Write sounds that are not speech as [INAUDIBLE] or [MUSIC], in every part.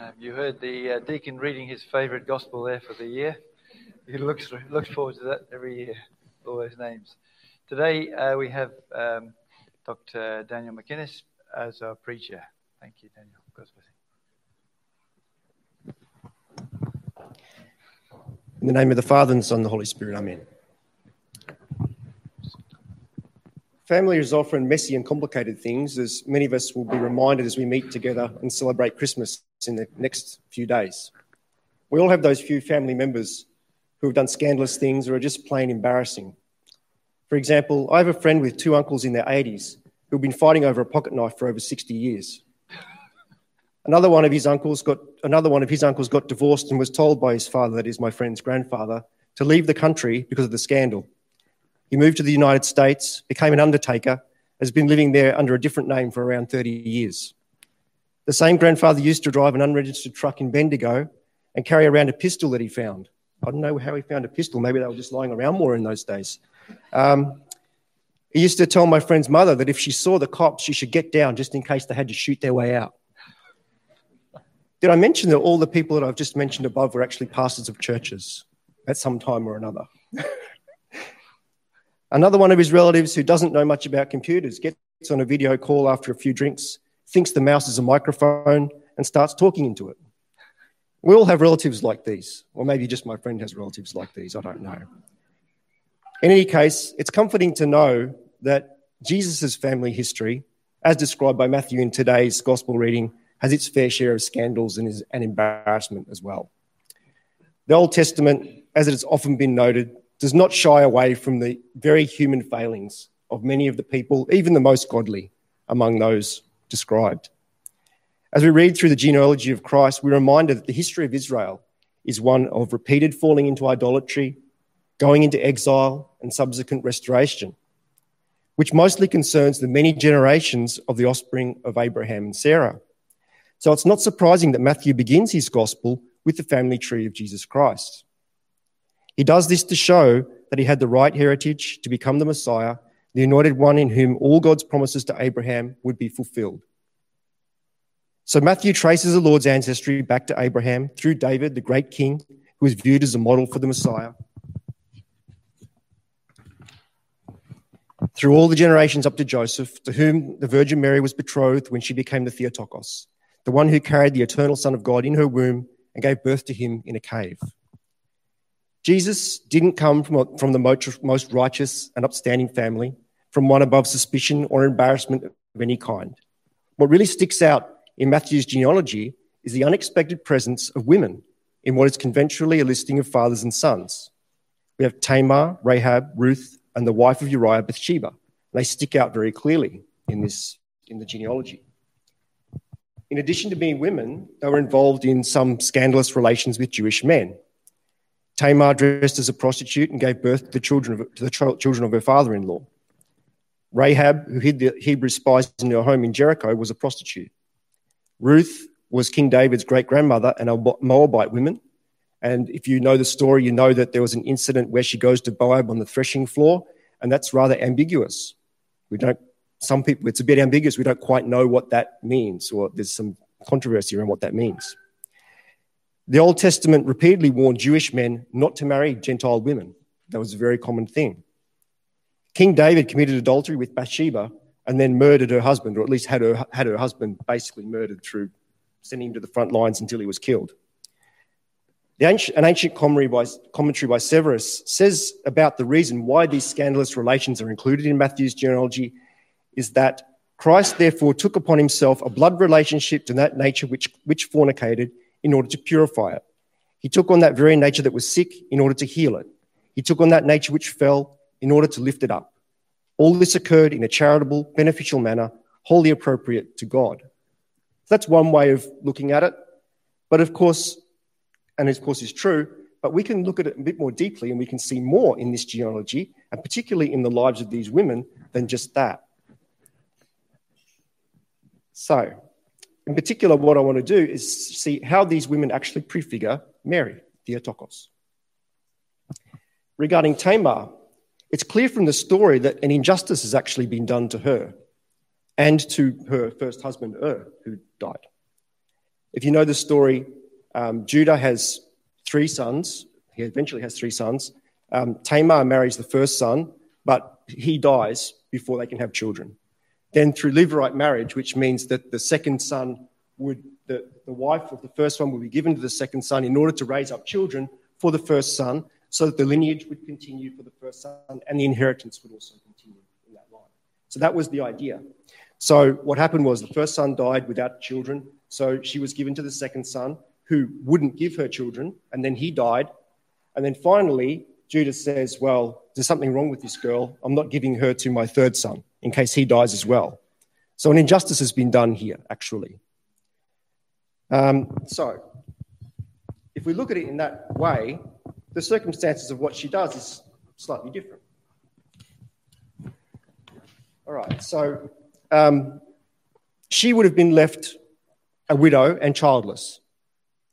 Um, you heard the uh, deacon reading his favourite gospel there for the year. He looks looks forward to that every year. All those names. Today uh, we have um, Dr. Daniel McInnes as our preacher. Thank you, Daniel. God's blessing. In the name of the Father and the Son and the Holy Spirit, Amen. Family is often messy and complicated things, as many of us will be reminded as we meet together and celebrate Christmas in the next few days. We all have those few family members who have done scandalous things or are just plain embarrassing. For example, I have a friend with two uncles in their 80s who've been fighting over a pocket knife for over 60 years. Another one of his uncles got another one of his uncles got divorced and was told by his father, that is my friend's grandfather, to leave the country because of the scandal. He moved to the United States, became an undertaker, has been living there under a different name for around 30 years. The same grandfather used to drive an unregistered truck in Bendigo and carry around a pistol that he found. I don't know how he found a pistol. Maybe they were just lying around more in those days. Um, he used to tell my friend's mother that if she saw the cops, she should get down just in case they had to shoot their way out. Did I mention that all the people that I've just mentioned above were actually pastors of churches at some time or another? [LAUGHS] Another one of his relatives who doesn't know much about computers gets on a video call after a few drinks, thinks the mouse is a microphone, and starts talking into it. We all have relatives like these, or maybe just my friend has relatives like these, I don't know. In any case, it's comforting to know that Jesus' family history, as described by Matthew in today's gospel reading, has its fair share of scandals and, and embarrassment as well. The Old Testament, as it has often been noted, does not shy away from the very human failings of many of the people, even the most godly among those described. As we read through the genealogy of Christ, we're reminded that the history of Israel is one of repeated falling into idolatry, going into exile, and subsequent restoration, which mostly concerns the many generations of the offspring of Abraham and Sarah. So it's not surprising that Matthew begins his gospel with the family tree of Jesus Christ. He does this to show that he had the right heritage to become the Messiah, the anointed one in whom all God's promises to Abraham would be fulfilled. So Matthew traces the Lord's ancestry back to Abraham through David, the great king, who is viewed as a model for the Messiah. Through all the generations up to Joseph, to whom the Virgin Mary was betrothed when she became the Theotokos, the one who carried the eternal Son of God in her womb and gave birth to him in a cave. Jesus didn't come from, from the most righteous and upstanding family, from one above suspicion or embarrassment of any kind. What really sticks out in Matthew's genealogy is the unexpected presence of women in what is conventionally a listing of fathers and sons. We have Tamar, Rahab, Ruth, and the wife of Uriah, Bathsheba. They stick out very clearly in this in the genealogy. In addition to being women, they were involved in some scandalous relations with Jewish men. Tamar dressed as a prostitute and gave birth to the children of, to the children of her father in law. Rahab, who hid the Hebrew spies in her home in Jericho, was a prostitute. Ruth was King David's great grandmother and a Moabite woman. And if you know the story, you know that there was an incident where she goes to Moab on the threshing floor, and that's rather ambiguous. We don't, some people, it's a bit ambiguous. We don't quite know what that means, or there's some controversy around what that means. The Old Testament repeatedly warned Jewish men not to marry Gentile women. That was a very common thing. King David committed adultery with Bathsheba and then murdered her husband, or at least had her, had her husband basically murdered through sending him to the front lines until he was killed. Ancient, an ancient commentary by, commentary by Severus says about the reason why these scandalous relations are included in Matthew's genealogy is that Christ therefore took upon himself a blood relationship to that nature which, which fornicated in order to purify it. He took on that very nature that was sick in order to heal it. He took on that nature which fell in order to lift it up. All this occurred in a charitable, beneficial manner, wholly appropriate to God. That's one way of looking at it. But of course, and of course is true, but we can look at it a bit more deeply and we can see more in this genealogy, and particularly in the lives of these women, than just that. So, in particular, what I want to do is see how these women actually prefigure Mary, Theotokos. Regarding Tamar, it's clear from the story that an injustice has actually been done to her and to her first husband, Ur, who died. If you know the story, um, Judah has three sons. He eventually has three sons. Um, Tamar marries the first son, but he dies before they can have children. Then, through Levirate marriage, which means that the second son would, the, the wife of the first one would be given to the second son in order to raise up children for the first son, so that the lineage would continue for the first son and the inheritance would also continue in that line. So that was the idea. So what happened was the first son died without children, so she was given to the second son, who wouldn't give her children, and then he died. And then finally, Judah says, Well, there's something wrong with this girl. I'm not giving her to my third son in case he dies as well. So an injustice has been done here, actually. Um, so, if we look at it in that way, the circumstances of what she does is slightly different. All right, so um, she would have been left a widow and childless.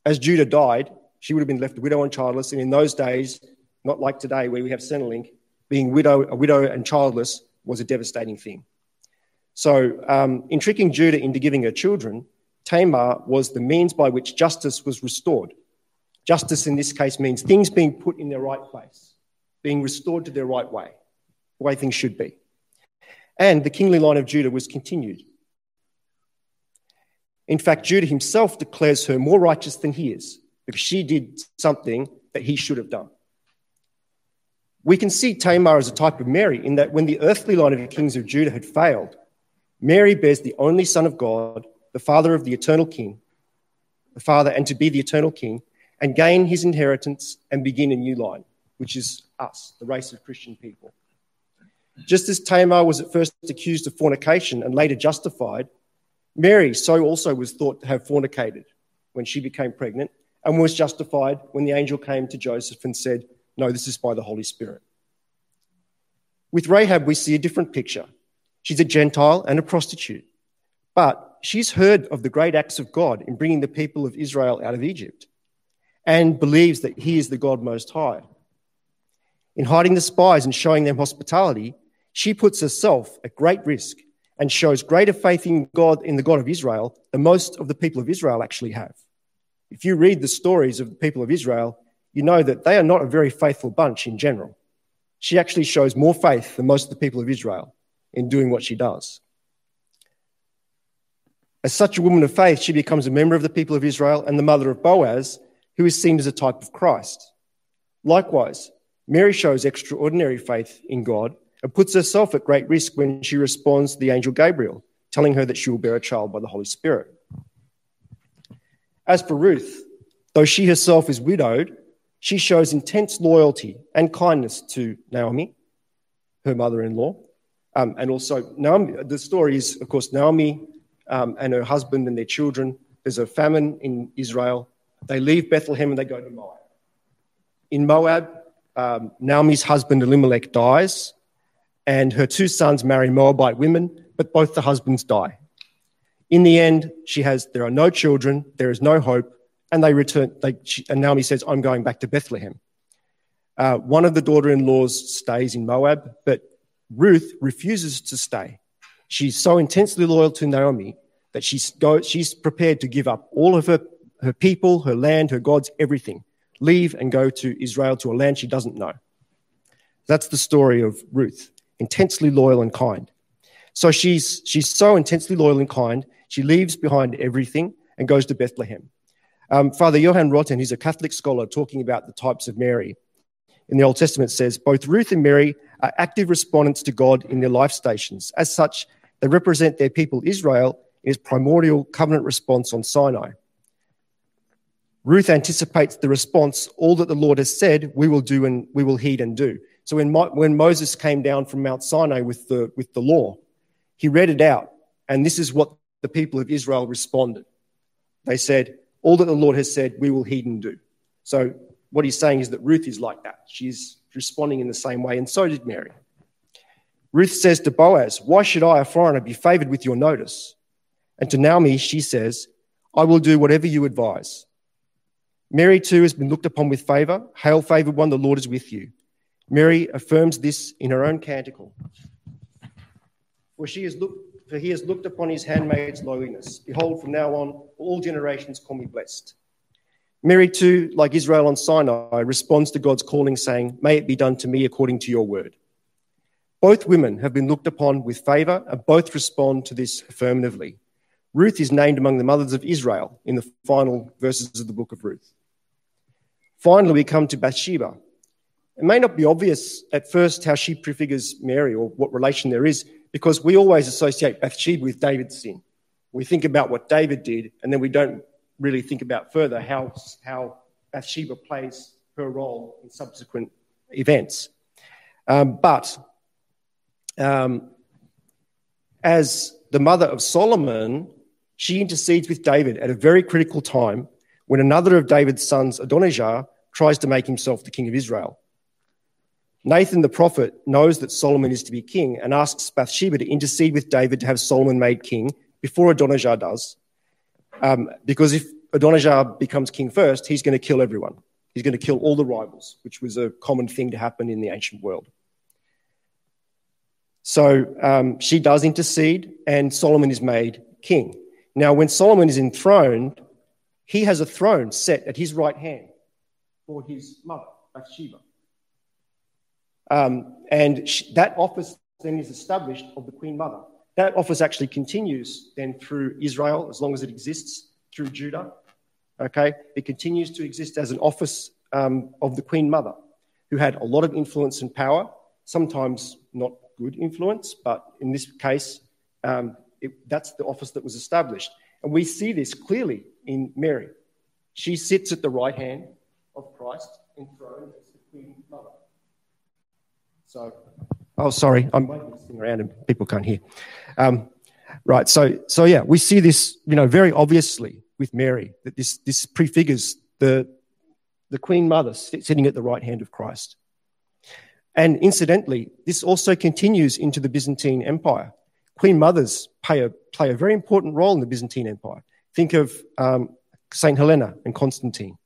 As Judah died, she would have been left a widow and childless. And in those days, not like today where we have Centrelink, being widow, a widow and childless was a devastating thing. So, um, in tricking Judah into giving her children, Tamar was the means by which justice was restored. Justice in this case means things being put in their right place, being restored to their right way, the way things should be. And the kingly line of Judah was continued. In fact, Judah himself declares her more righteous than he is because she did something that he should have done. We can see Tamar as a type of Mary in that when the earthly line of the kings of Judah had failed, Mary bears the only Son of God, the Father of the eternal King, the Father, and to be the eternal King, and gain his inheritance and begin a new line, which is us, the race of Christian people. Just as Tamar was at first accused of fornication and later justified, Mary so also was thought to have fornicated when she became pregnant and was justified when the angel came to Joseph and said, No, this is by the Holy Spirit. With Rahab, we see a different picture. She's a Gentile and a prostitute, but she's heard of the great acts of God in bringing the people of Israel out of Egypt and believes that he is the God Most High. In hiding the spies and showing them hospitality, she puts herself at great risk and shows greater faith in God, in the God of Israel, than most of the people of Israel actually have. If you read the stories of the people of Israel, you know that they are not a very faithful bunch in general. She actually shows more faith than most of the people of Israel in doing what she does. As such a woman of faith, she becomes a member of the people of Israel and the mother of Boaz, who is seen as a type of Christ. Likewise, Mary shows extraordinary faith in God and puts herself at great risk when she responds to the angel Gabriel, telling her that she will bear a child by the Holy Spirit. As for Ruth, though she herself is widowed, she shows intense loyalty and kindness to Naomi, her mother in law. Um, and also, Naomi, the story is, of course, Naomi um, and her husband and their children. There's a famine in Israel. They leave Bethlehem and they go to Moab. In Moab, um, Naomi's husband Elimelech dies, and her two sons marry Moabite women, but both the husbands die. In the end, she has there are no children, there is no hope, and they return. They, and Naomi says, "I'm going back to Bethlehem." Uh, one of the daughter-in-laws stays in Moab, but Ruth refuses to stay. She's so intensely loyal to Naomi that she's, go, she's prepared to give up all of her, her people, her land, her gods, everything, leave and go to Israel, to a land she doesn't know. That's the story of Ruth intensely loyal and kind. So she's, she's so intensely loyal and kind, she leaves behind everything and goes to Bethlehem. Um, Father Johann Roten, who's a Catholic scholar talking about the types of Mary, in the Old Testament says both Ruth and Mary are active respondents to God in their life stations. As such, they represent their people Israel in his primordial covenant response on Sinai. Ruth anticipates the response, all that the Lord has said, we will do and we will heed and do. So when, Mo- when Moses came down from Mount Sinai with the, with the law, he read it out. And this is what the people of Israel responded. They said, All that the Lord has said, we will heed and do. So what he's saying is that Ruth is like that. She's responding in the same way, and so did Mary. Ruth says to Boaz, Why should I, a foreigner, be favored with your notice? And to Naomi, she says, I will do whatever you advise. Mary too has been looked upon with favor. Hail, favored one, the Lord is with you. Mary affirms this in her own canticle. For she is looked for he has looked upon his handmaid's lowliness. Behold, from now on, all generations call me blessed. Mary, too, like Israel on Sinai, responds to God's calling, saying, May it be done to me according to your word. Both women have been looked upon with favor, and both respond to this affirmatively. Ruth is named among the mothers of Israel in the final verses of the book of Ruth. Finally, we come to Bathsheba. It may not be obvious at first how she prefigures Mary or what relation there is, because we always associate Bathsheba with David's sin. We think about what David did, and then we don't really think about further how, how Bathsheba plays her role in subsequent events. Um, but um, as the mother of Solomon, she intercedes with David at a very critical time when another of David's sons, Adonijah, tries to make himself the king of Israel. Nathan the prophet knows that Solomon is to be king and asks Bathsheba to intercede with David to have Solomon made king before Adonijah does. Um, because if Adonijah becomes king first, he's going to kill everyone. He's going to kill all the rivals, which was a common thing to happen in the ancient world. So um, she does intercede, and Solomon is made king. Now, when Solomon is enthroned, he has a throne set at his right hand for his mother, Bathsheba. Um, and that office then is established of the Queen Mother. That office actually continues then through Israel as long as it exists, through Judah. Okay, it continues to exist as an office um, of the Queen Mother, who had a lot of influence and power, sometimes not good influence, but in this case, um, it, that's the office that was established. And we see this clearly in Mary. She sits at the right hand of Christ, enthroned as the Queen Mother. So, oh, sorry, I'm waving this thing around and people can't hear. Um, right, so, so yeah, we see this, you know, very obviously with Mary that this, this prefigures the, the Queen Mother sitting at the right hand of Christ. And incidentally, this also continues into the Byzantine Empire. Queen mothers play a, play a very important role in the Byzantine Empire. Think of um, St. Helena and Constantine.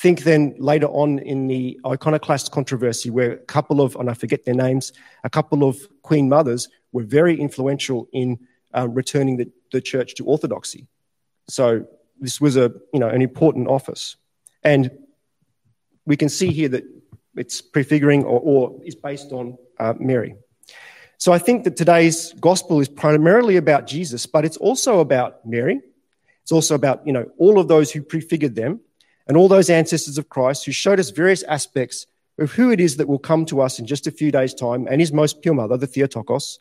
Think then later on in the iconoclast controversy, where a couple of, and I forget their names, a couple of queen mothers were very influential in uh, returning the, the church to orthodoxy. So this was a, you know, an important office. And we can see here that it's prefiguring or, or is based on uh, Mary. So I think that today's gospel is primarily about Jesus, but it's also about Mary. It's also about, you know, all of those who prefigured them and all those ancestors of Christ who showed us various aspects of who it is that will come to us in just a few days' time and his most pure mother, the Theotokos,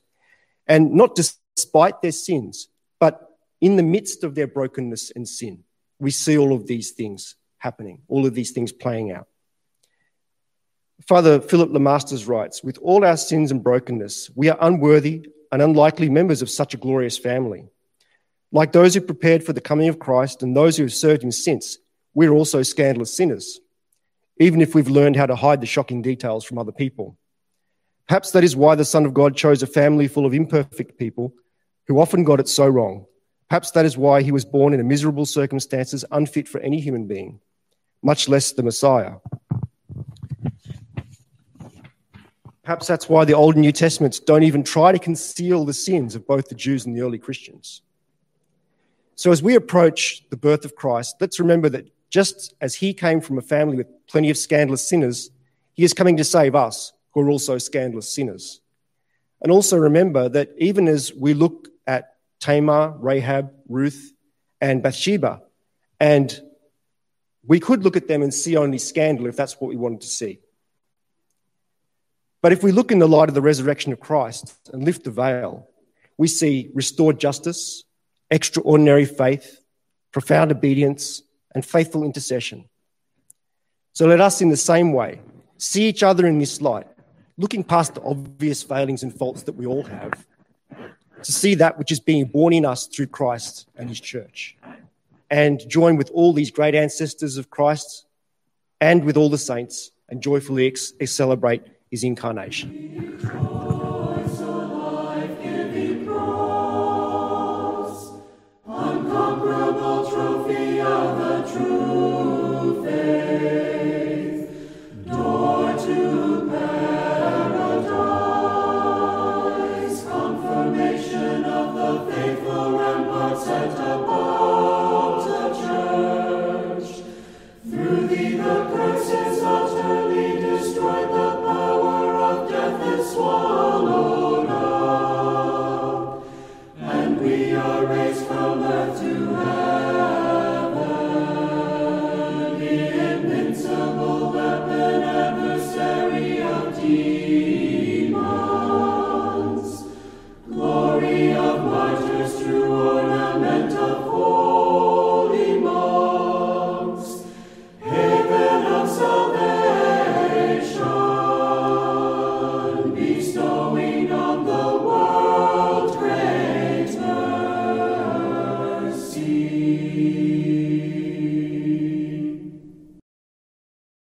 and not despite their sins, but in the midst of their brokenness and sin. We see all of these things happening, all of these things playing out. Father Philip LeMasters writes With all our sins and brokenness, we are unworthy and unlikely members of such a glorious family. Like those who prepared for the coming of Christ and those who have served him since, we're also scandalous sinners, even if we've learned how to hide the shocking details from other people. Perhaps that is why the Son of God chose a family full of imperfect people who often got it so wrong. Perhaps that is why he was born in miserable circumstances, unfit for any human being, much less the Messiah. Perhaps that's why the Old and New Testaments don't even try to conceal the sins of both the Jews and the early Christians. So, as we approach the birth of Christ, let's remember that just as he came from a family with plenty of scandalous sinners, he is coming to save us who are also scandalous sinners. And also remember that even as we look at Tamar, Rahab, Ruth, and Bathsheba, and we could look at them and see only scandal if that's what we wanted to see. But if we look in the light of the resurrection of Christ and lift the veil, we see restored justice, extraordinary faith, profound obedience, and faithful intercession. So let us, in the same way, see each other in this light, looking past the obvious failings and faults that we all have, to see that which is being born in us through Christ and his church, and join with all these great ancestors of Christ and with all the saints and joyfully ex- celebrate his incarnation.